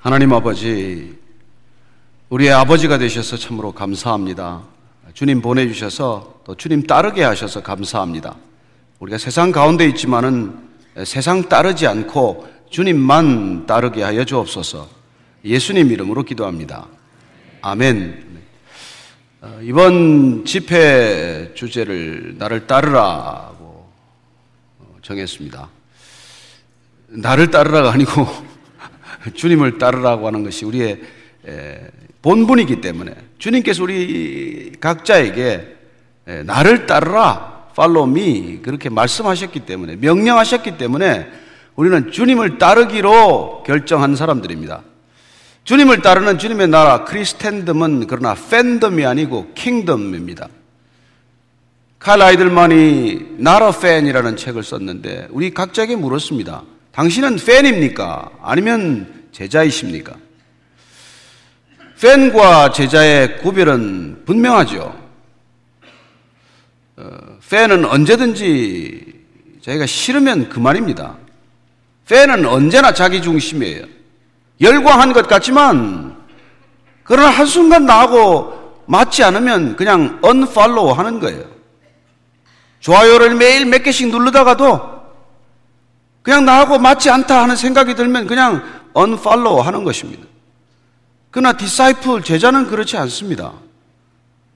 하나님 아버지, 우리의 아버지가 되셔서 참으로 감사합니다. 주님 보내주셔서 또 주님 따르게 하셔서 감사합니다. 우리가 세상 가운데 있지만은 세상 따르지 않고 주님만 따르게 하여 주옵소서 예수님 이름으로 기도합니다. 아멘. 어, 이번 집회 주제를 나를 따르라고 정했습니다. 나를 따르라가 아니고 주님을 따르라고 하는 것이 우리의 본분이기 때문에 주님께서 우리 각자에게 나를 따르라, follow me 그렇게 말씀하셨기 때문에 명령하셨기 때문에 우리는 주님을 따르기로 결정한 사람들입니다. 주님을 따르는 주님의 나라 크리스텐덤은 그러나 팬덤이 아니고 킹덤입니다. 칼 아이들만이 나라 팬이라는 책을 썼는데 우리 각자에게 물었습니다. 당신은 팬입니까? 아니면 제자이십니까? 팬과 제자의 구별은 분명하죠. 어, 팬은 언제든지 자기가 싫으면 그만입니다. 팬은 언제나 자기 중심이에요. 열광한 것 같지만, 그러나 한순간 나하고 맞지 않으면 그냥 unfollow 하는 거예요. 좋아요를 매일 몇 개씩 누르다가도 그냥 나하고 맞지 않다 하는 생각이 들면 그냥 unfollow 하는 것입니다. 그러나 disciple 제자는 그렇지 않습니다.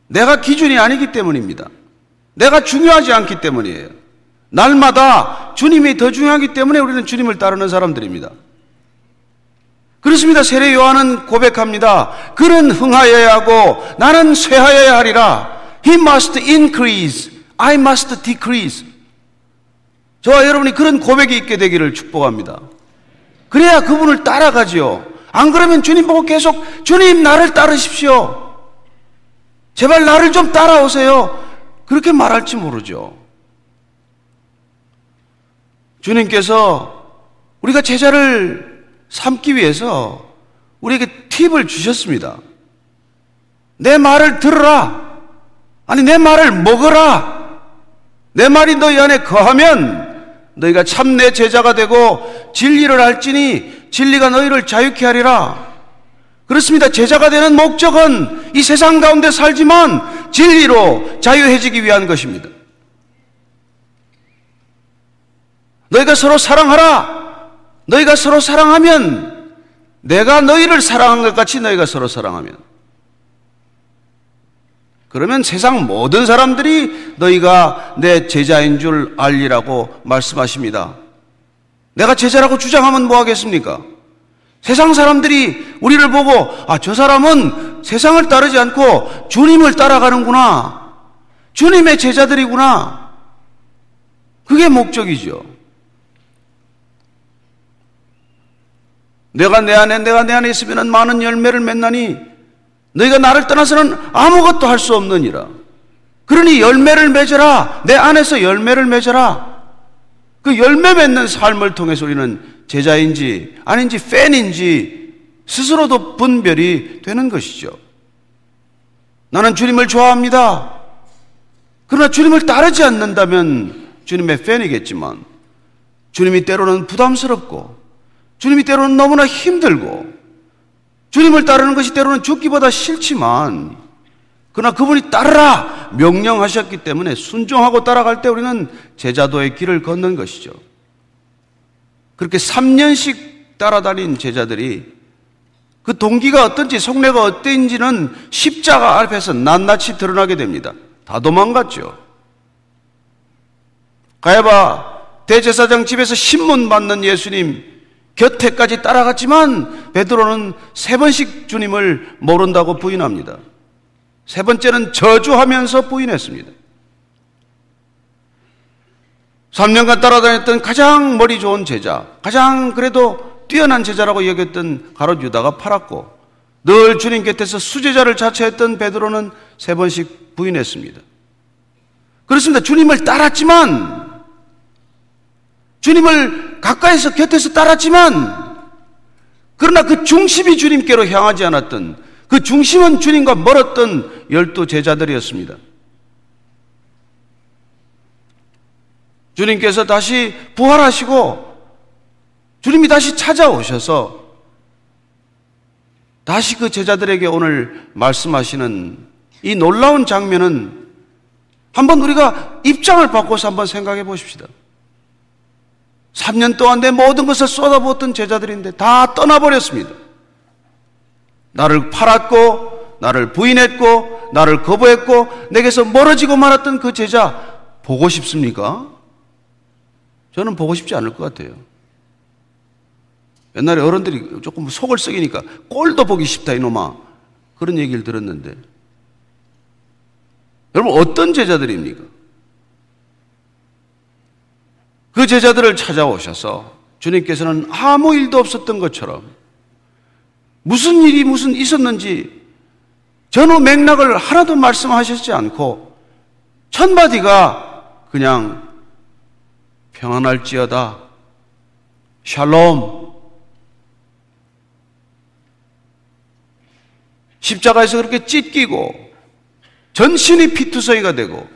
내가 기준이 아니기 때문입니다. 내가 중요하지 않기 때문이에요. 날마다 주님이 더 중요하기 때문에 우리는 주님을 따르는 사람들입니다. 그렇습니다. 세례 요한은 고백합니다. 그는 흥하여야 하고 나는 쇠하여야 하리라. He must increase. I must decrease. 저와 여러분이 그런 고백이 있게 되기를 축복합니다. 그래야 그분을 따라가지요. 안 그러면 주님 보고 계속 주님 나를 따르십시오. 제발 나를 좀 따라오세요. 그렇게 말할지 모르죠. 주님께서 우리가 제자를 삼기 위해서 우리에게 팁을 주셨습니다. 내 말을 들으라. 아니, 내 말을 먹어라. 내 말이 너희 안에 거하면 너희가 참 내 제자가 되고 진리를 알지니 진리가 너희를 자유케 하리라. 그렇습니다. 제자가 되는 목적은 이 세상 가운데 살지만 진리로 자유해지기 위한 것입니다. 너희가 서로 사랑하라. 너희가 서로 사랑하면 내가 너희를 사랑한 것 같이 너희가 서로 사랑하면 그러면 세상 모든 사람들이 너희가 내 제자인 줄 알리라고 말씀하십니다. 내가 제자라고 주장하면 뭐 하겠습니까? 세상 사람들이 우리를 보고, 아, 저 사람은 세상을 따르지 않고 주님을 따라가는구나. 주님의 제자들이구나. 그게 목적이죠. 내가 내 안에, 내가 내 안에 있으면 많은 열매를 맺나니 너희가 나를 떠나서는 아무것도 할 수 없느니라. 그러니 열매를 맺어라. 내 안에서 열매를 맺어라. 그 열매 맺는 삶을 통해서 우리는 제자인지 아닌지 팬인지 스스로도 분별이 되는 것이죠. 나는 주님을 좋아합니다. 그러나 주님을 따르지 않는다면 주님의 팬이겠지만 주님이 때로는 부담스럽고 주님이 때로는 너무나 힘들고 주님을 따르는 것이 때로는 죽기보다 싫지만 그러나 그분이 따르라 명령하셨기 때문에 순종하고 따라갈 때 우리는 제자도의 길을 걷는 것이죠. 그렇게 3년씩 따라다닌 제자들이 그 동기가 어떤지 속내가 어땠는지는 십자가 앞에서 낱낱이 드러나게 됩니다. 다 도망갔죠. 가야바 대제사장 집에서 신문 받는 예수님 곁에까지 따라갔지만 베드로는 세 번씩 주님을 모른다고 부인합니다. 세 번째는 저주하면서 부인했습니다. 3년간 따라다녔던 가장 머리 좋은 제자, 가장 그래도 뛰어난 제자라고 여겼던 가롯 유다가 팔았고, 늘 주님 곁에서 수제자를 자처했던 베드로는 세 번씩 부인했습니다. 그렇습니다. 주님을 따랐지만, 주님을 가까이서 곁에서 따랐지만, 그러나 그 중심이 주님께로 향하지 않았던 그 중심은 주님과 멀었던 열두 제자들이었습니다. 주님께서 다시 부활하시고 주님이 다시 찾아오셔서 다시 그 제자들에게 오늘 말씀하시는 이 놀라운 장면은 한번 우리가 입장을 바꿔서 한번 생각해 보십시다. 3년 동안 내 모든 것을 쏟아부었던 제자들인데 다 떠나버렸습니다. 나를 팔았고, 나를 부인했고, 나를 거부했고, 내게서 멀어지고 말았던 그 제자, 보고 싶습니까? 저는 보고 싶지 않을 것 같아요. 옛날에 어른들이 조금 속을 썩이니까 꼴도 보기 쉽다 이놈아 그런 얘기를 들었는데 여러분 어떤 제자들입니까? 그 제자들을 찾아오셔서 주님께서는 아무 일도 없었던 것처럼 무슨 일이 무슨 있었는지 전후 맥락을 하나도 말씀하셨지 않고 첫마디가 그냥 평안할지어다. 샬롬. 십자가에서 그렇게 찢기고 전신이 피투성이가 되고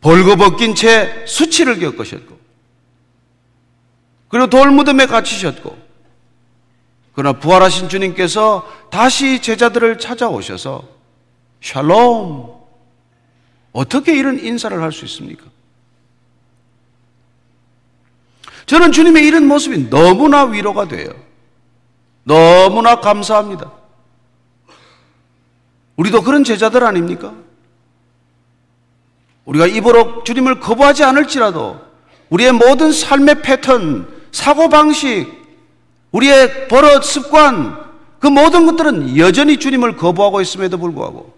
벌거벗긴 채 수치를 겪으셨고 그리고 돌무덤에 갇히셨고 그러나 부활하신 주님께서 다시 제자들을 찾아오셔서 샬롬 어떻게 이런 인사를 할 수 있습니까? 저는 주님의 이런 모습이 너무나 위로가 돼요. 너무나 감사합니다. 우리도 그런 제자들 아닙니까? 우리가 입으로 주님을 거부하지 않을지라도 우리의 모든 삶의 패턴, 사고방식, 우리의 버릇, 습관, 그 모든 것들은 여전히 주님을 거부하고 있음에도 불구하고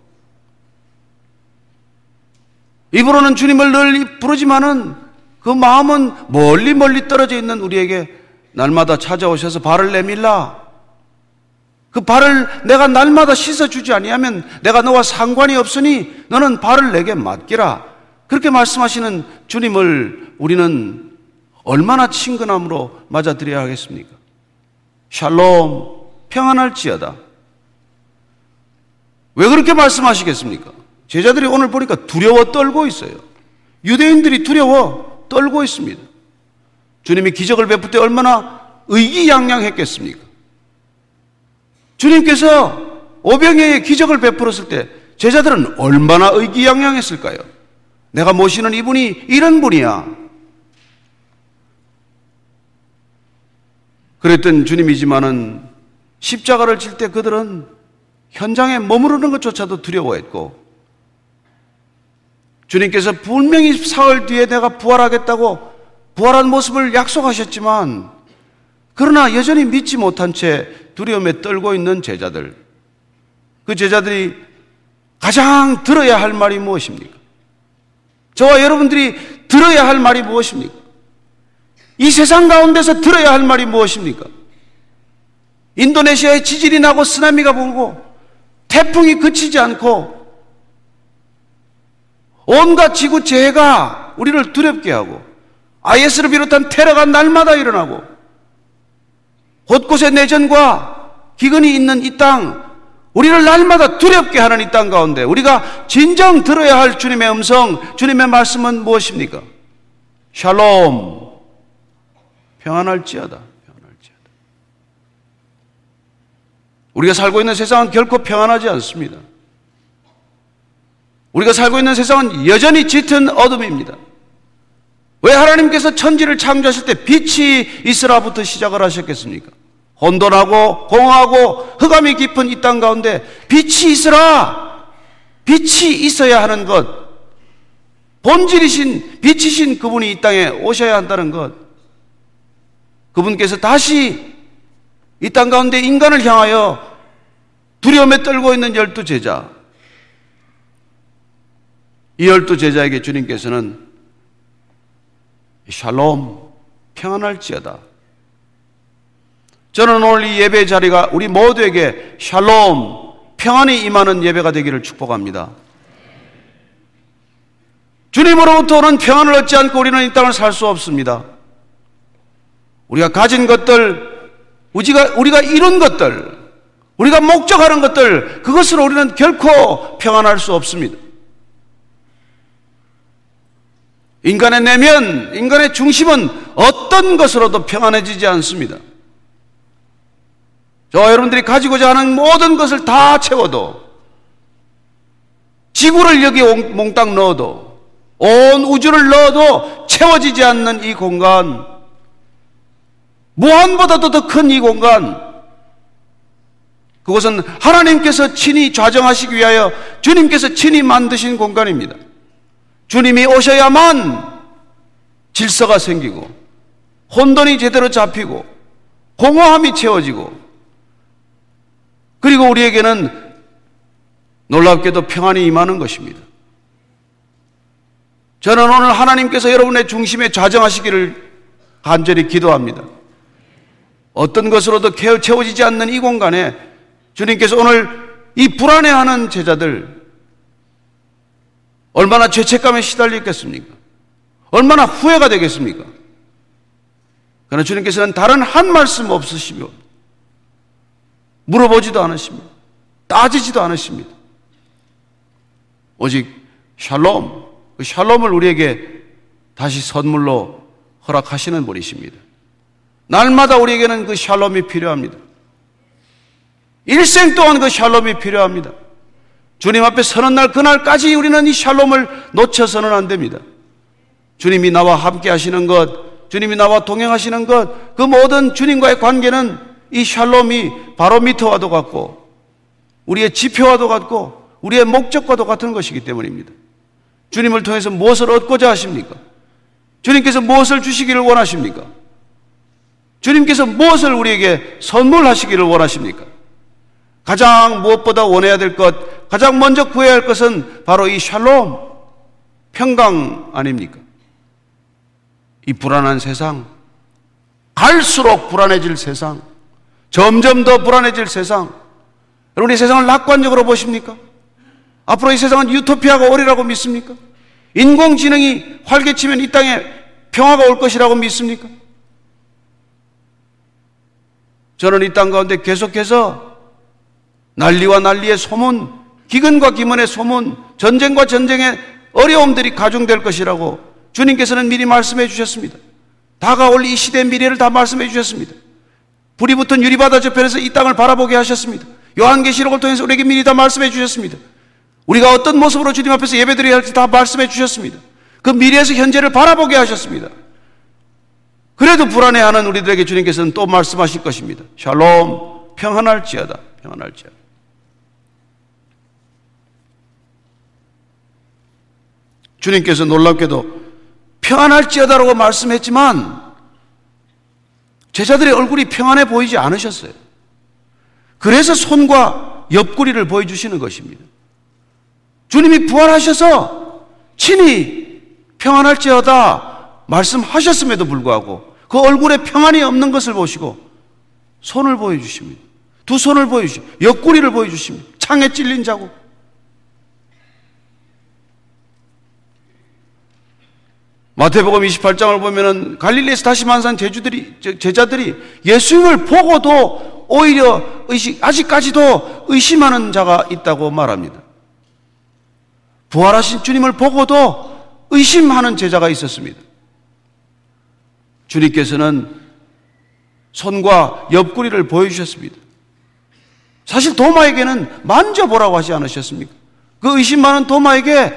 입으로는 주님을 늘 부르지만은 그 마음은 멀리 멀리 떨어져 있는 우리에게 날마다 찾아오셔서 발을 내밀라. 그 발을 내가 날마다 씻어주지 아니하면 내가 너와 상관이 없으니 너는 발을 내게 맡기라. 그렇게 말씀하시는 주님을 우리는 얼마나 친근함으로 맞아들여야 하겠습니까? 샬롬, 평안할지어다. 왜 그렇게 말씀하시겠습니까? 제자들이 오늘 보니까 두려워 떨고 있어요. 유대인들이 두려워 떨고 있습니다. 주님이 기적을 베풀 때 얼마나 의기양양했겠습니까? 주님께서 오병이의 기적을 베풀었을 때 제자들은 얼마나 의기양양했을까요? 내가 모시는 이분이 이런 분이야. 그랬던 주님이지만은 십자가를 질때 그들은 현장에 머무르는 것조차도 두려워했고 주님께서 분명히 사흘 뒤에 내가 부활하겠다고 부활한 모습을 약속하셨지만 그러나 여전히 믿지 못한 채 두려움에 떨고 있는 제자들. 그 제자들이 가장 들어야 할 말이 무엇입니까? 저와 여러분들이 들어야 할 말이 무엇입니까? 이 세상 가운데서 들어야 할 말이 무엇입니까? 인도네시아에 지진이 나고 쓰나미가 불고 태풍이 그치지 않고 온갖 지구 재해가 우리를 두렵게 하고 IS를 비롯한 테러가 날마다 일어나고 곳곳에 내전과 기근이 있는 이 땅, 우리를 날마다 두렵게 하는 이 땅 가운데 우리가 진정 들어야 할 주님의 음성, 주님의 말씀은 무엇입니까? 샬롬, 평안할지어다. 평안할지어다. 우리가 살고 있는 세상은 결코 평안하지 않습니다. 우리가 살고 있는 세상은 여전히 짙은 어둠입니다. 왜 하나님께서 천지를 창조하실 때 빛이 있으라부터 시작을 하셨겠습니까? 혼돈하고 공허하고 흑암이 깊은 이 땅 가운데 빛이 있으라. 빛이 있어야 하는 것. 본질이신 빛이신 그분이 이 땅에 오셔야 한다는 것. 그분께서 다시 이 땅 가운데 인간을 향하여 두려움에 떨고 있는 열두 제자. 이 열두 제자에게 주님께서는 샬롬 평안할지어다. 저는 오늘 이 예배 자리가 우리 모두에게 샬롬, 평안이 임하는 예배가 되기를 축복합니다. 주님으로부터 오는 평안을 얻지 않고 우리는 이 땅을 살 수 없습니다. 우리가 가진 것들, 우리가, 우리가 이룬 것들, 우리가 목적하는 것들, 그것으로 우리는 결코 평안할 수 없습니다. 인간의 내면, 인간의 중심은 어떤 것으로도 평안해지지 않습니다. 저 여러분들이 가지고자 하는 모든 것을 다 채워도 지구를 여기 몽땅 넣어도 온 우주를 넣어도 채워지지 않는 이 공간 무한보다도 더 큰 이 공간 그것은 하나님께서 친히 좌정하시기 위하여 주님께서 친히 만드신 공간입니다. 주님이 오셔야만 질서가 생기고 혼돈이 제대로 잡히고 공허함이 채워지고 그리고 우리에게는 놀랍게도 평안이 임하는 것입니다. 저는 오늘 하나님께서 여러분의 중심에 좌정하시기를 간절히 기도합니다. 어떤 것으로도 채워지지 않는 이 공간에 주님께서 오늘 이 불안해하는 제자들 얼마나 죄책감에 시달리겠습니까? 얼마나 후회가 되겠습니까? 그러나 주님께서는 다른 한 말씀 없으시며 물어보지도 않으십니다. 따지지도 않으십니다. 오직 샬롬, 그 샬롬을 우리에게 다시 선물로 허락하시는 분이십니다. 날마다 우리에게는 그 샬롬이 필요합니다. 일생 동안 그 샬롬이 필요합니다. 주님 앞에 서는 날 그날까지 우리는 이 샬롬을 놓쳐서는 안 됩니다. 주님이 나와 함께 하시는 것, 주님이 나와 동행하시는 것, 그 모든 주님과의 관계는 이 샬롬이 바로미터와도 같고, 우리의 지표와도 같고, 우리의 목적과도 같은 것이기 때문입니다. 주님을 통해서 무엇을 얻고자 하십니까? 주님께서 무엇을 주시기를 원하십니까? 주님께서 무엇을 우리에게 선물하시기를 원하십니까? 가장 무엇보다 원해야 될 것, 가장 먼저 구해야 할 것은 바로 이 샬롬, 평강 아닙니까? 이 불안한 세상, 갈수록 불안해질 세상, 점점 더 불안해질 세상, 여러분 이 세상을 낙관적으로 보십니까? 앞으로 이 세상은 유토피아가 오리라고 믿습니까? 인공지능이 활개치면 이 땅에 평화가 올 것이라고 믿습니까? 저는 이 땅 가운데 계속해서 난리와 난리의 소문, 기근과 기문의 소문, 전쟁과 전쟁의 어려움들이 가중될 것이라고 주님께서는 미리 말씀해 주셨습니다. 다가올 이 시대의 미래를 다 말씀해 주셨습니다. 불이 붙은 유리바다 저편에서 이 땅을 바라보게 하셨습니다. 요한계시록을 통해서 우리에게 미리 다 말씀해 주셨습니다. 우리가 어떤 모습으로 주님 앞에서 예배드려야 할지 다 말씀해 주셨습니다. 그 미래에서 현재를 바라보게 하셨습니다. 그래도 불안해하는 우리들에게 주님께서는 또 말씀하실 것입니다. 샬롬, 평안할지어다. 평안할지어다. 주님께서 놀랍게도 평안할지어다라고 말씀했지만 제자들의 얼굴이 평안해 보이지 않으셨어요. 그래서 손과 옆구리를 보여주시는 것입니다. 주님이 부활하셔서 친히 평안할지어다 말씀하셨음에도 불구하고 그 얼굴에 평안이 없는 것을 보시고 손을 보여주십니다. 두 손을 보여주십니다. 옆구리를 보여주십니다. 창에 찔린 자국. 마태복음 28장을 보면은 갈릴리에서 다시 만산 제주들이 제자들이 예수님을 보고도 오히려 의식 아직까지도 의심하는 자가 있다고 말합니다. 부활하신 주님을 보고도 의심하는 제자가 있었습니다. 주님께서는 손과 옆구리를 보여주셨습니다. 사실 도마에게는 만져보라고 하지 않으셨습니까? 그 의심 많은 도마에게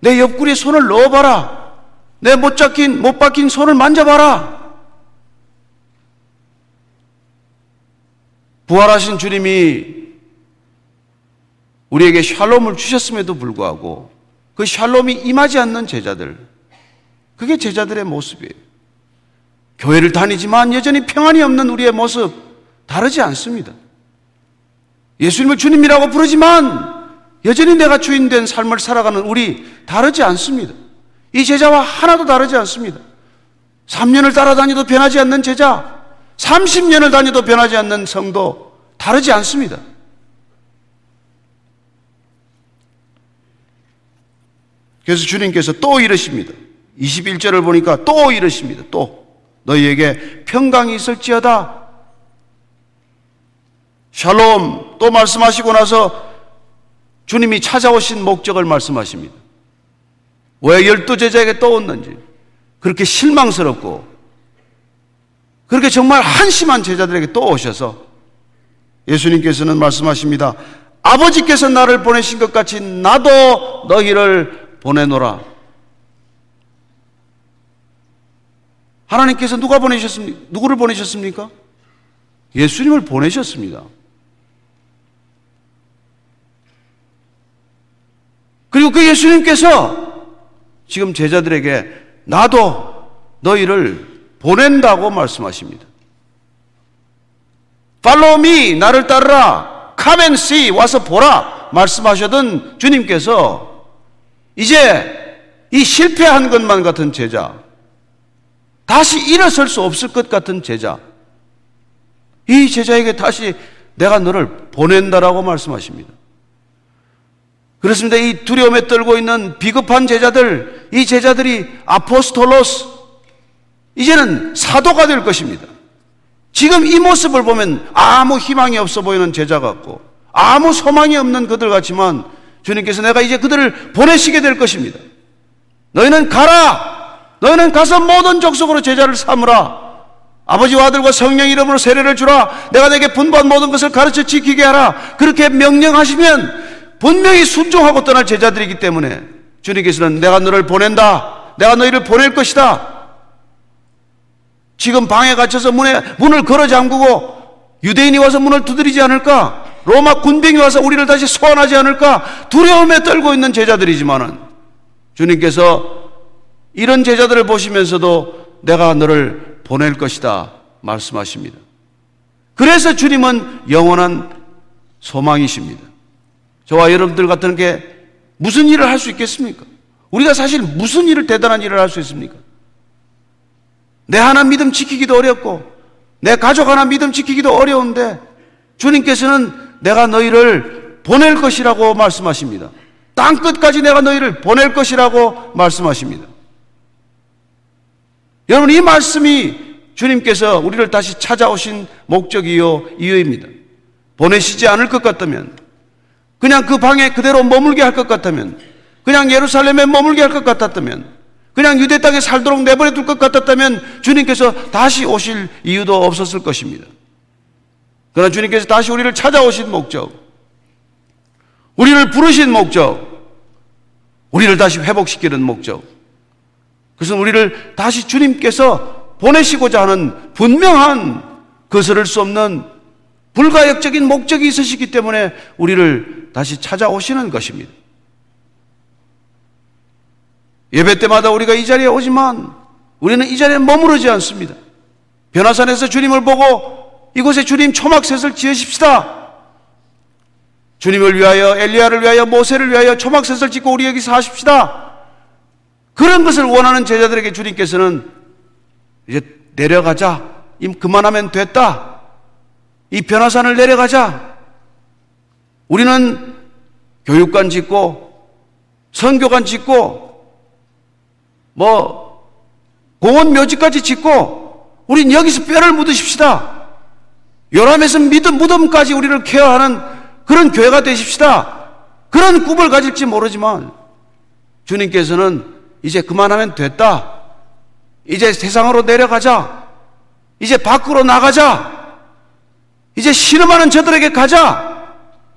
내 옆구리에 손을 넣어봐라. 내 못 잡힌, 못 박힌 손을 만져봐라. 부활하신 주님이 우리에게 샬롬을 주셨음에도 불구하고 그 샬롬이 임하지 않는 제자들, 그게 제자들의 모습이에요. 교회를 다니지만 여전히 평안이 없는 우리의 모습 다르지 않습니다. 예수님을 주님이라고 부르지만 여전히 내가 주인된 삶을 살아가는 우리 다르지 않습니다. 이 제자와 하나도 다르지 않습니다. 3년을 따라다녀도 변하지 않는 제자, 30년을 다녀도 변하지 않는 성도 다르지 않습니다. 그래서 주님께서 또 이러십니다. 21절을 보니까 또 이러십니다. 또. 너희에게 평강이 있을지어다. 샬롬 또 말씀하시고 나서 주님이 찾아오신 목적을 말씀하십니다. 왜 열두 제자에게 또 왔는지 그렇게 실망스럽고 그렇게 정말 한심한 제자들에게 또 오셔서 예수님께서는 말씀하십니다. 아버지께서 나를 보내신 것 같이 나도 너희를 보내노라. 하나님께서 누가 보내셨습니까? 누구를 보내셨습니까? 예수님을 보내셨습니다. 그리고 그 예수님께서 지금 제자들에게 나도 너희를 보낸다고 말씀하십니다. Follow me, 나를 따르라. See, 와서 보라. 말씀하셨던 주님께서 이제 이 실패한 것만 같은 제자, 다시 일어설 수 없을 것 같은 제자, 이 제자에게 다시 내가 너를 보낸다라고 말씀하십니다. 그렇습니다. 이 두려움에 떨고 있는 비겁한 제자들, 이 제자들이 아포스톨로스, 이제는 사도가 될 것입니다. 지금 이 모습을 보면 아무 희망이 없어 보이는 제자 같고, 아무 소망이 없는 그들 같지만, 주님께서 내가 이제 그들을 보내시게 될 것입니다. 너희는 가라! 너희는 가서 모든 족속으로 제자를 삼으라! 아버지와 아들과 성령 이름으로 세례를 주라! 내가 내게 분부한 모든 것을 가르쳐 지키게 하라! 그렇게 명령하시면 분명히 순종하고 떠날 제자들이기 때문에 주님께서는 내가 너를 보낸다. 내가 너희를 보낼 것이다. 지금 방에 갇혀서 문에, 문을 걸어 잠그고 유대인이 와서 문을 두드리지 않을까? 로마 군병이 와서 우리를 다시 소환하지 않을까? 두려움에 떨고 있는 제자들이지만은 주님께서 이런 제자들을 보시면서도 내가 너를 보낼 것이다 말씀하십니다. 그래서 주님은 영원한 소망이십니다. 저와 여러분들 같은 게 무슨 일을 할 수 있겠습니까? 우리가 사실 무슨 일을 대단한 일을 할 수 있습니까? 내 하나 믿음 지키기도 어렵고 내 가족 하나 믿음 지키기도 어려운데 주님께서는 내가 너희를 보낼 것이라고 말씀하십니다. 땅 끝까지 내가 너희를 보낼 것이라고 말씀하십니다. 여러분 이 말씀이 주님께서 우리를 다시 찾아오신 목적이요 이유입니다. 보내시지 않을 것 같다면 그냥 그 방에 그대로 머물게 할 것 같다면, 그냥 예루살렘에 머물게 할 것 같았다면, 그냥 유대 땅에 살도록 내버려 둘 것 같았다면 주님께서 다시 오실 이유도 없었을 것입니다. 그러나 주님께서 다시 우리를 찾아오신 목적, 우리를 부르신 목적, 우리를 다시 회복시키는 목적, 그것은 우리를 다시 주님께서 보내시고자 하는 분명한 거스를 수 없는 불가역적인 목적이 있으시기 때문에 우리를 다시 찾아오시는 것입니다. 예배 때마다 우리가 이 자리에 오지만 우리는 이 자리에 머무르지 않습니다. 변화산에서 주님을 보고 이곳에 주님 초막셋을 지으십시다. 주님을 위하여 엘리야를 위하여 모세를 위하여 초막셋을 짓고 우리 여기서 하십시다. 그런 것을 원하는 제자들에게 주님께서는 이제 내려가자. 그만하면 됐다. 이 변화산을 내려가자. 우리는 교육관 짓고 선교관 짓고 뭐 공원 묘지까지 짓고 우린 여기서 뼈를 묻으십시다. 요람에서 믿음 무덤까지 우리를 케어하는 그런 교회가 되십시다. 그런 꿈을 가질지 모르지만 주님께서는 이제 그만하면 됐다. 이제 세상으로 내려가자. 이제 밖으로 나가자. 이제 신음하는 저들에게 가자.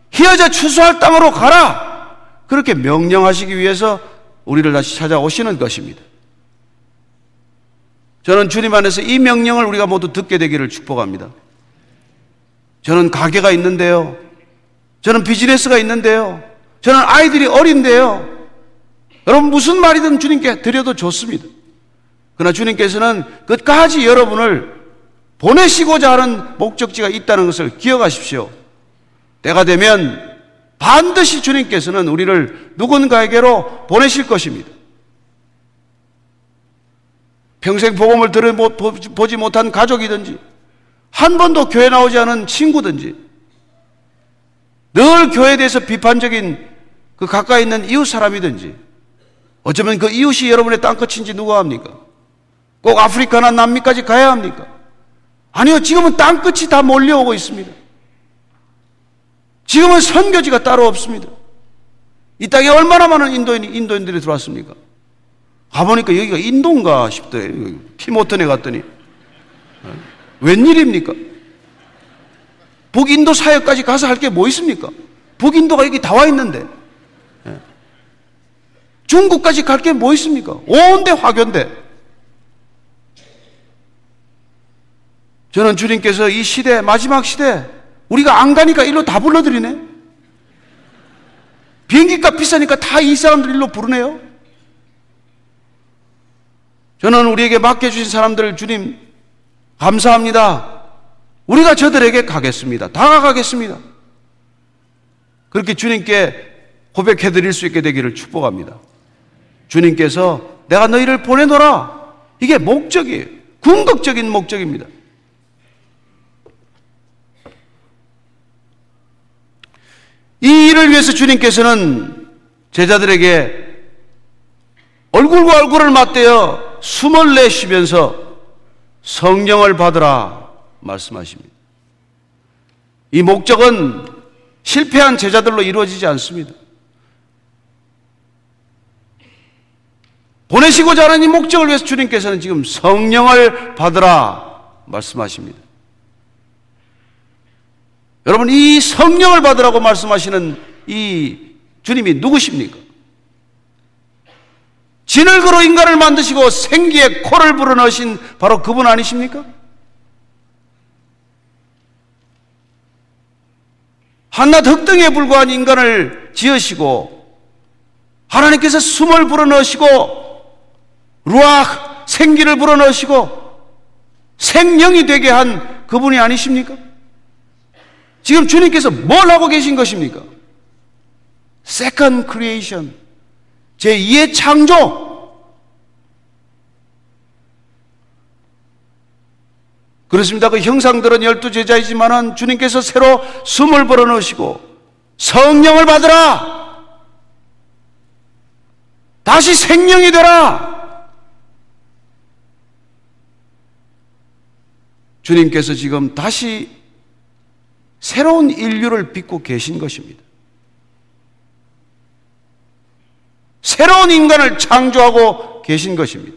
희어져 추수할 땅으로 가라. 그렇게 명령하시기 위해서 우리를 다시 찾아오시는 것입니다. 저는 주님 안에서 이 명령을 우리가 모두 듣게 되기를 축복합니다. 저는 가게가 있는데요. 저는 비즈니스가 있는데요. 저는 아이들이 어린데요. 여러분 무슨 말이든 주님께 드려도 좋습니다. 그러나 주님께서는 끝까지 여러분을 보내시고자 하는 목적지가 있다는 것을 기억하십시오. 때가 되면 반드시 주님께서는 우리를 누군가에게로 보내실 것입니다. 평생 복음을 들어보지 못한 가족이든지, 한 번도 교회 나오지 않은 친구든지, 늘 교회에 대해서 비판적인 그 가까이 있는 이웃 사람이든지, 어쩌면 그 이웃이 여러분의 땅끝인지 누가 합니까? 꼭 아프리카나 남미까지 가야 합니까? 아니요, 지금은 땅끝이 다 몰려오고 있습니다. 지금은 선교지가 따로 없습니다. 이 땅에 얼마나 많은 인도인, 인도인들이 들어왔습니까? 가보니까 여기가 인도인가 싶더래요. 티모튼에 갔더니. 웬일입니까? 북인도 사역까지 가서 할 게 뭐 있습니까? 북인도가 여기 다 와 있는데. 예. 중국까지 갈 게 뭐 있습니까? 온데 화교인데. 저는 주님께서 이 시대, 마지막 시대, 우리가 안 가니까 일로 다 불러드리네? 비행기값 비싸니까 다 이 사람들 일로 부르네요? 저는 우리에게 맡겨주신 사람들 주님 감사합니다. 우리가 저들에게 가겠습니다. 다가가겠습니다. 그렇게 주님께 고백해 드릴 수 있게 되기를 축복합니다. 주님께서 내가 너희를 보내노라. 이게 목적이에요. 궁극적인 목적입니다. 이 일을 위해서 주님께서는 제자들에게 얼굴과 얼굴을 맞대어 숨을 내쉬면서 성령을 받으라 말씀하십니다. 이 목적은 실패한 제자들로 이루어지지 않습니다. 보내시고자 하는 이 목적을 위해서 주님께서는 지금 성령을 받으라 말씀하십니다. 여러분, 이 성령을 받으라고 말씀하시는 이 주님이 누구십니까? 진흙으로 인간을 만드시고 생기에 코를 불어넣으신 바로 그분 아니십니까? 한낱 흙등에 불과한 인간을 지으시고 하나님께서 숨을 불어넣으시고 루아 생기를 불어넣으시고 생명이 되게 한 그분이 아니십니까? 지금 주님께서 뭘 하고 계신 것입니까? Second creation. 제2의 창조. 그렇습니다. 그 형상들은 열두 제자이지만은 주님께서 새로 숨을 불어넣으시고 성령을 받으라. 다시 생명이 되라. 주님께서 지금 다시 새로운 인류를 빚고 계신 것입니다. 새로운 인간을 창조하고 계신 것입니다.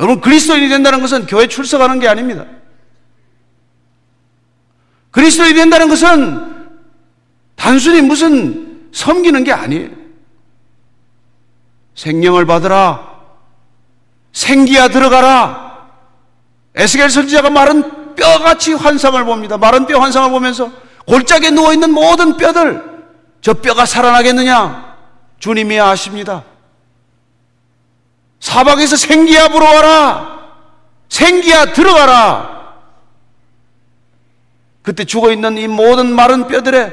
여러분, 그리스도인이 된다는 것은 교회 출석하는 게 아닙니다. 그리스도인이 된다는 것은 단순히 무슨 섬기는 게 아니에요. 생명을 받으라. 생기야 들어가라. 에스겔 선지자가 말은 뼈같이 환상을 봅니다. 마른 뼈 환상을 보면서 골짜기에 누워있는 모든 뼈들, 저 뼈가 살아나겠느냐? 주님이 아십니다. 사방에서 생기야 불어와라. 생기야 들어가라. 그때 죽어있는 이 모든 마른 뼈들에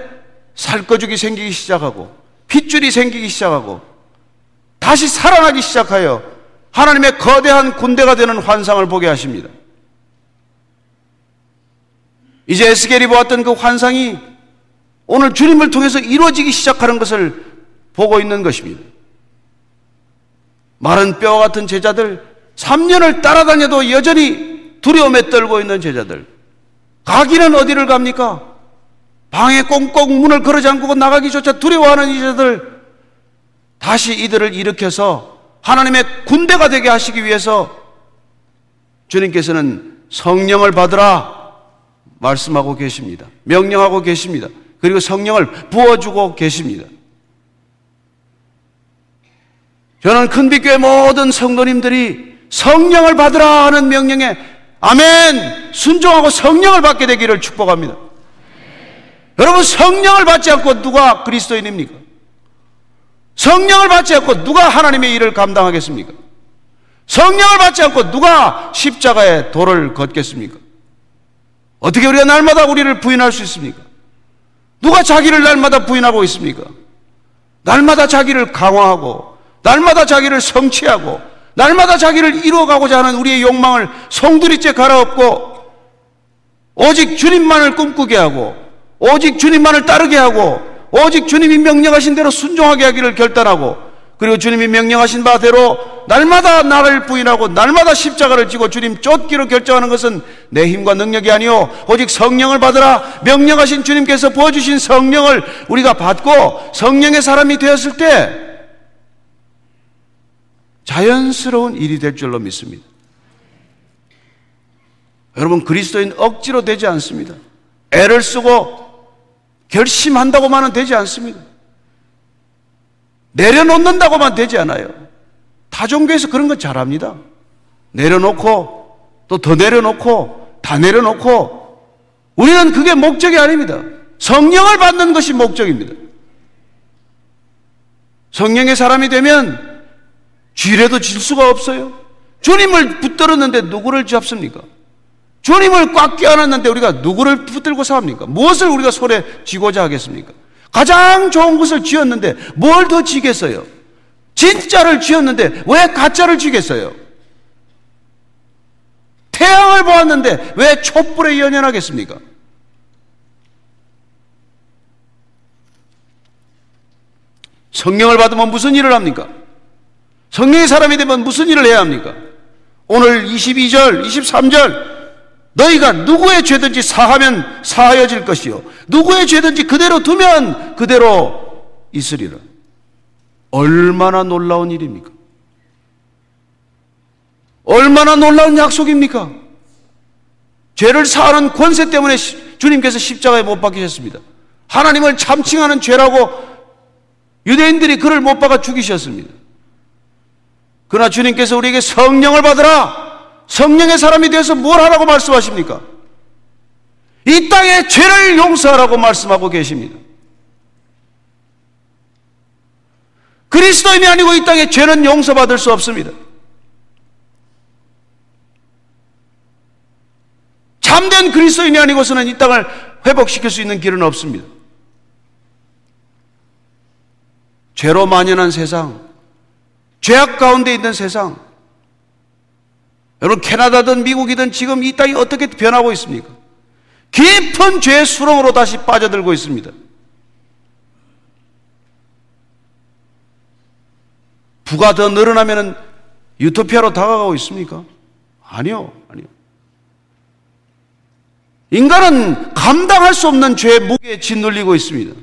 살꺼죽이 생기기 시작하고 핏줄이 생기기 시작하고 다시 살아나기 시작하여 하나님의 거대한 군대가 되는 환상을 보게 하십니다. 이제 에스겔이 보았던 그 환상이 오늘 주님을 통해서 이루어지기 시작하는 것을 보고 있는 것입니다. 마른 뼈와 같은 제자들, 3년을 따라다녀도 여전히 두려움에 떨고 있는 제자들. 가기는 어디를 갑니까? 방에 꽁꽁 문을 걸어 잠그고 나가기조차 두려워하는 이자들 다시 이들을 일으켜서 하나님의 군대가 되게 하시기 위해서 주님께서는 성령을 받으라 말씀하고 계십니다. 명령하고 계십니다. 그리고 성령을 부어주고 계십니다. 저는 큰빛교회 모든 성도님들이 성령을 받으라 하는 명령에 아멘! 순종하고 성령을 받게 되기를 축복합니다. 여러분, 성령을 받지 않고 누가 그리스도인입니까? 성령을 받지 않고 누가 하나님의 일을 감당하겠습니까? 성령을 받지 않고 누가 십자가의 도를 걷겠습니까? 어떻게 우리가 날마다 우리를 부인할 수 있습니까? 누가 자기를 날마다 부인하고 있습니까? 날마다 자기를 강화하고, 날마다 자기를 성취하고, 날마다 자기를 이루어가고자 하는 우리의 욕망을 송두리째 갈아엎고, 오직 주님만을 꿈꾸게 하고, 오직 주님만을 따르게 하고, 오직 주님이 명령하신 대로 순종하게 하기를 결단하고, 그리고 주님이 명령하신 바대로 날마다 나를 부인하고 날마다 십자가를 지고 주님 쫓기로 결정하는 것은 내 힘과 능력이 아니요 오직 성령을 받으라 명령하신 주님께서 부어주신 성령을 우리가 받고 성령의 사람이 되었을 때 자연스러운 일이 될 줄로 믿습니다. 여러분 그리스도인 억지로 되지 않습니다. 애를 쓰고 결심한다고만은 되지 않습니다. 내려놓는다고만 되지 않아요. 타종교에서 그런 건 잘합니다. 내려놓고 또 더 내려놓고 다 내려놓고 우리는 그게 목적이 아닙니다. 성령을 받는 것이 목적입니다. 성령의 사람이 되면 쥐래도 질 수가 없어요. 주님을 붙들었는데 누구를 잡습니까? 주님을 꽉 껴안았는데 우리가 누구를 붙들고 삽니까? 무엇을 우리가 손에 쥐고자 하겠습니까? 가장 좋은 것을 쥐었는데 뭘더 쥐겠어요? 진짜를 쥐었는데 왜 가짜를 쥐겠어요? 태양을 보았는데 왜 촛불에 연연하겠습니까? 성령을 받으면 무슨 일을 합니까? 성령의 사람이 되면 무슨 일을 해야 합니까? 오늘 22절, 23절, 너희가 누구의 죄든지 사하면 사하여질 것이요. 누구의 죄든지 그대로 두면 그대로 있으리라. 얼마나 놀라운 일입니까? 얼마나 놀라운 약속입니까? 죄를 사하는 권세 때문에 주님께서 십자가에 못 박히셨습니다. 하나님을 참칭하는 죄라고 유대인들이 그를 못 박아 죽이셨습니다. 그러나 주님께서 우리에게 성령을 받으라! 성령의 사람이 되어서 뭘 하라고 말씀하십니까? 이 땅의 죄를 용서하라고 말씀하고 계십니다. 그리스도인이 아니고 이 땅의 죄는 용서받을 수 없습니다. 참된 그리스도인이 아니고서는 이 땅을 회복시킬 수 있는 길은 없습니다. 죄로 만연한 세상, 죄악 가운데 있는 세상, 여러분 캐나다든 미국이든 지금 이 땅이 어떻게 변하고 있습니까? 깊은 죄의 수렁으로 다시 빠져들고 있습니다. 부가 더 늘어나면 유토피아로 다가가고 있습니까? 아니요, 아니요. 인간은 감당할 수 없는 죄의 무게에 짓눌리고 있습니다.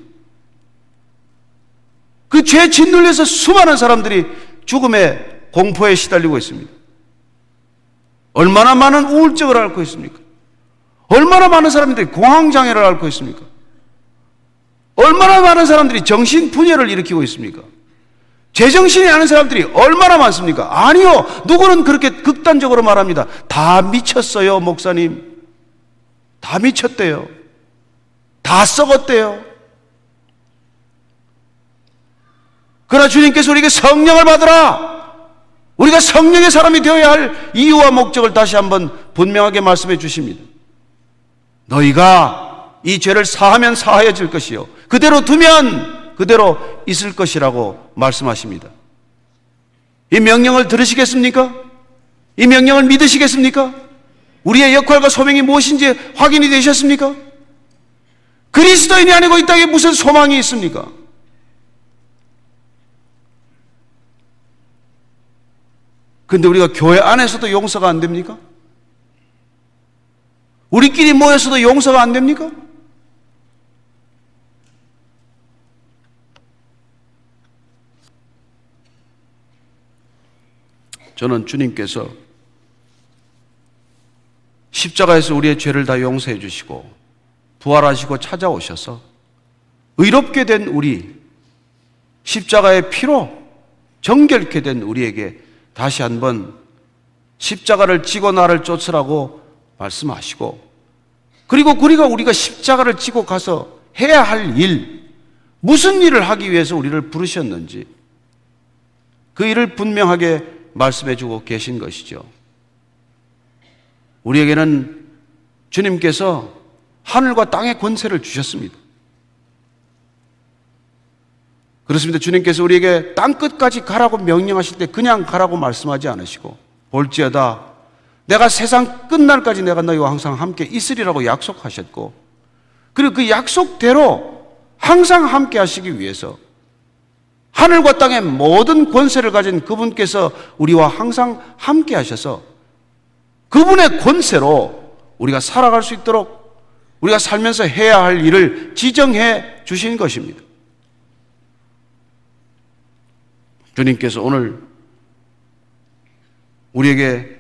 그 죄에 짓눌려서 수많은 사람들이 죽음의 공포에 시달리고 있습니다. 얼마나 많은 우울증을 앓고 있습니까? 얼마나 많은 사람들이 공황장애를 앓고 있습니까? 얼마나 많은 사람들이 정신분열을 일으키고 있습니까? 제정신이 아닌 사람들이 얼마나 많습니까? 아니요. 누구는 그렇게 극단적으로 말합니다. 다 미쳤어요, 목사님. 다 미쳤대요. 다 썩었대요. 그러나 주님께서 우리에게 성령을 받으라. 우리가 성령의 사람이 되어야 할 이유와 목적을 다시 한번 분명하게 말씀해 주십니다. 너희가 이 죄를 사하면 사하여질 것이요. 그대로 두면 그대로 있을 것이라고 말씀하십니다. 이 명령을 들으시겠습니까? 이 명령을 믿으시겠습니까? 우리의 역할과 소명이 무엇인지 확인이 되셨습니까? 그리스도인이 아니고 이 땅에 무슨 소망이 있습니까? 근데 우리가 교회 안에서도 용서가 안 됩니까? 우리끼리 모여서도 용서가 안 됩니까? 저는 주님께서 십자가에서 우리의 죄를 다 용서해 주시고 부활하시고 찾아오셔서 의롭게 된 우리 십자가의 피로 정결케 된 우리에게 다시 한번 십자가를 지고 나를 쫓으라고 말씀하시고 그리고 우리가 우리가 십자가를 지고 가서 해야 할 일, 무슨 일을 하기 위해서 우리를 부르셨는지 그 일을 분명하게 말씀해 주고 계신 것이죠. 우리에게는 주님께서 하늘과 땅의 권세를 주셨습니다. 그렇습니다. 주님께서 우리에게 땅 끝까지 가라고 명령하실 때 그냥 가라고 말씀하지 않으시고 볼지어다 내가 세상 끝날까지 내가 너희와 항상 함께 있으리라고 약속하셨고 그리고 그 약속대로 항상 함께 하시기 위해서 하늘과 땅의 모든 권세를 가진 그분께서 우리와 항상 함께 하셔서 그분의 권세로 우리가 살아갈 수 있도록 우리가 살면서 해야 할 일을 지정해 주신 것입니다. 주님께서 오늘 우리에게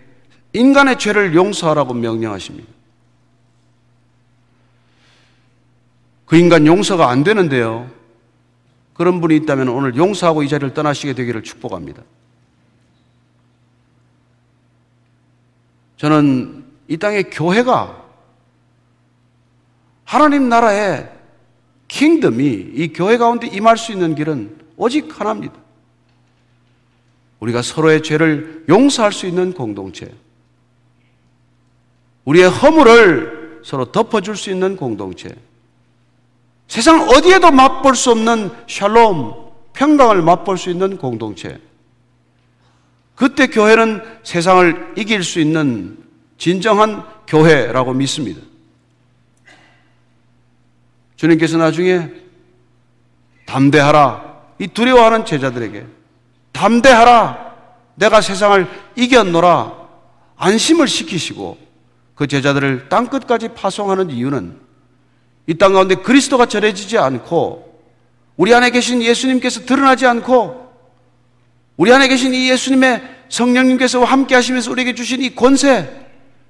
인간의 죄를 용서하라고 명령하십니다. 그 인간 용서가 안 되는데요. 그런 분이 있다면 오늘 용서하고 이 자리를 떠나시게 되기를 축복합니다. 저는 이 땅의 교회가 하나님 나라의 킹덤이 이 교회 가운데 임할 수 있는 길은 오직 하나입니다. 우리가 서로의 죄를 용서할 수 있는 공동체. 우리의 허물을 서로 덮어줄 수 있는 공동체. 세상 어디에도 맛볼 수 없는 샬롬, 평강을 맛볼 수 있는 공동체. 그때 교회는 세상을 이길 수 있는 진정한 교회라고 믿습니다. 주님께서 나중에 담대하라. 이 두려워하는 제자들에게 담대하라. 내가 세상을 이겼노라. 안심을 시키시고 그 제자들을 땅 끝까지 파송하는 이유는 이 땅 가운데 그리스도가 전해지지 않고 우리 안에 계신 예수님께서 드러나지 않고 우리 안에 계신 이 예수님의 성령님께서 함께 하시면서 우리에게 주신 이 권세,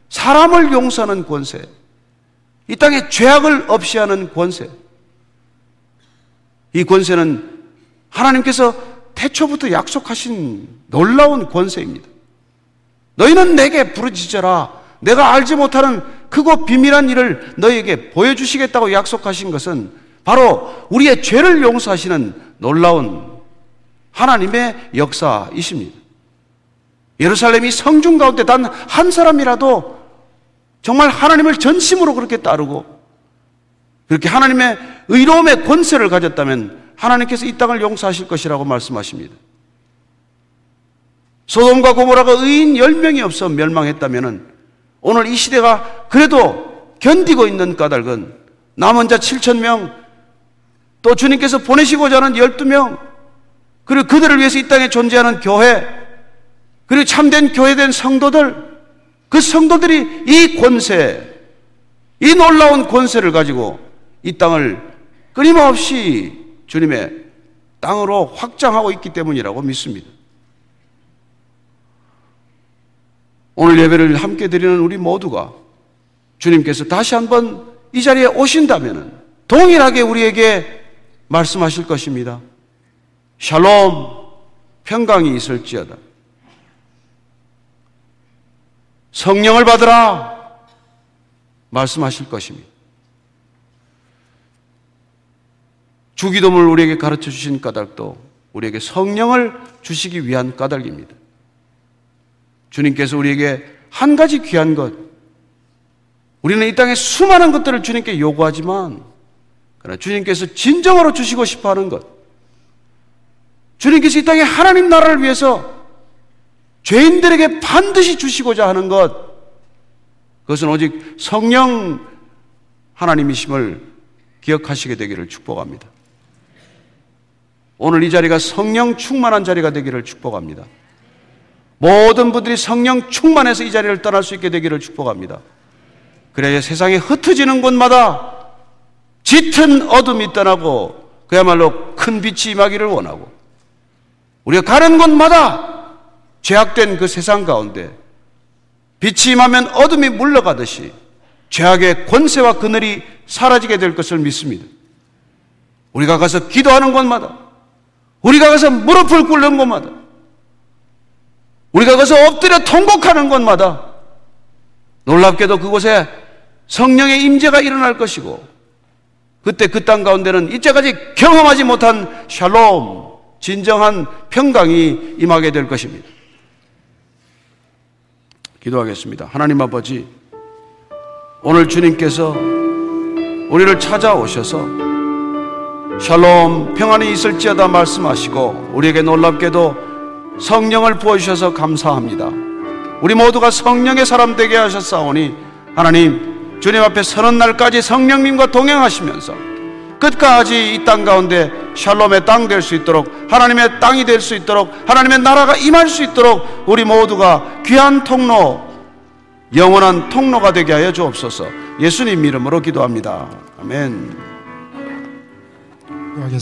사람을 용서하는 권세, 이 땅에 죄악을 없이 하는 권세. 이 권세는 하나님께서 태초부터 약속하신 놀라운 권세입니다. 너희는 내게 부르짖어라. 내가 알지 못하는 크고 비밀한 일을 너희에게 보여주시겠다고 약속하신 것은 바로 우리의 죄를 용서하시는 놀라운 하나님의 역사이십니다. 예루살렘이 성중 가운데 단 한 사람이라도 정말 하나님을 전심으로 그렇게 따르고 그렇게 하나님의 의로움의 권세를 가졌다면 하나님께서 이 땅을 용서하실 것이라고 말씀하십니다. 소돔과 고모라가 의인 10명이 없어 멸망했다면 오늘 이 시대가 그래도 견디고 있는 까닭은 남은 자 7천명 또 주님께서 보내시고자 하는 12명 그리고 그들을 위해서 이 땅에 존재하는 교회 그리고 참된 교회된 성도들 그 성도들이 이 권세, 이 놀라운 권세를 가지고 이 땅을 끊임없이 주님의 땅으로 확장하고 있기 때문이라고 믿습니다. 오늘 예배를 함께 드리는 우리 모두가 주님께서 다시 한번 이 자리에 오신다면 동일하게 우리에게 말씀하실 것입니다. 샬롬, 평강이 있을지어다. 성령을 받으라 말씀하실 것입니다. 주기도문을 우리에게 가르쳐 주신 까닭도 우리에게 성령을 주시기 위한 까닭입니다. 주님께서 우리에게 한 가지 귀한 것, 우리는 이 땅에 수많은 것들을 주님께 요구하지만, 그러나 주님께서 진정으로 주시고 싶어 하는 것, 주님께서 이 땅에 하나님 나라를 위해서 죄인들에게 반드시 주시고자 하는 것, 그것은 오직 성령 하나님이심을 기억하시게 되기를 축복합니다. 오늘 이 자리가 성령 충만한 자리가 되기를 축복합니다. 모든 분들이 성령 충만해서 이 자리를 떠날 수 있게 되기를 축복합니다. 그래야 세상에 흩어지는 곳마다 짙은 어둠이 떠나고 그야말로 큰 빛이 임하기를 원하고 우리가 가는 곳마다 죄악된 그 세상 가운데 빛이 임하면 어둠이 물러가듯이 죄악의 권세와 그늘이 사라지게 될 것을 믿습니다. 우리가 가서 기도하는 곳마다, 우리가 가서 무릎을 꿇는 곳마다, 우리가 가서 엎드려 통곡하는 곳마다 놀랍게도 그곳에 성령의 임재가 일어날 것이고 그때 그 땅 가운데는 이제까지 경험하지 못한 샬롬, 진정한 평강이 임하게 될 것입니다. 기도하겠습니다. 하나님 아버지, 오늘 주님께서 우리를 찾아오셔서 샬롬 평안이 있을지어다 말씀하시고 우리에게 놀랍게도 성령을 부어주셔서 감사합니다. 우리 모두가 성령의 사람 되게 하셨사오니 하나님 주님 앞에 서는 날까지 성령님과 동행하시면서 끝까지 이 땅 가운데 샬롬의 땅 될 수 있도록 하나님의 땅이 될 수 있도록 하나님의 나라가 임할 수 있도록 우리 모두가 귀한 통로 영원한 통로가 되게 하여 주옵소서. 예수님 이름으로 기도합니다. 아멘 I guess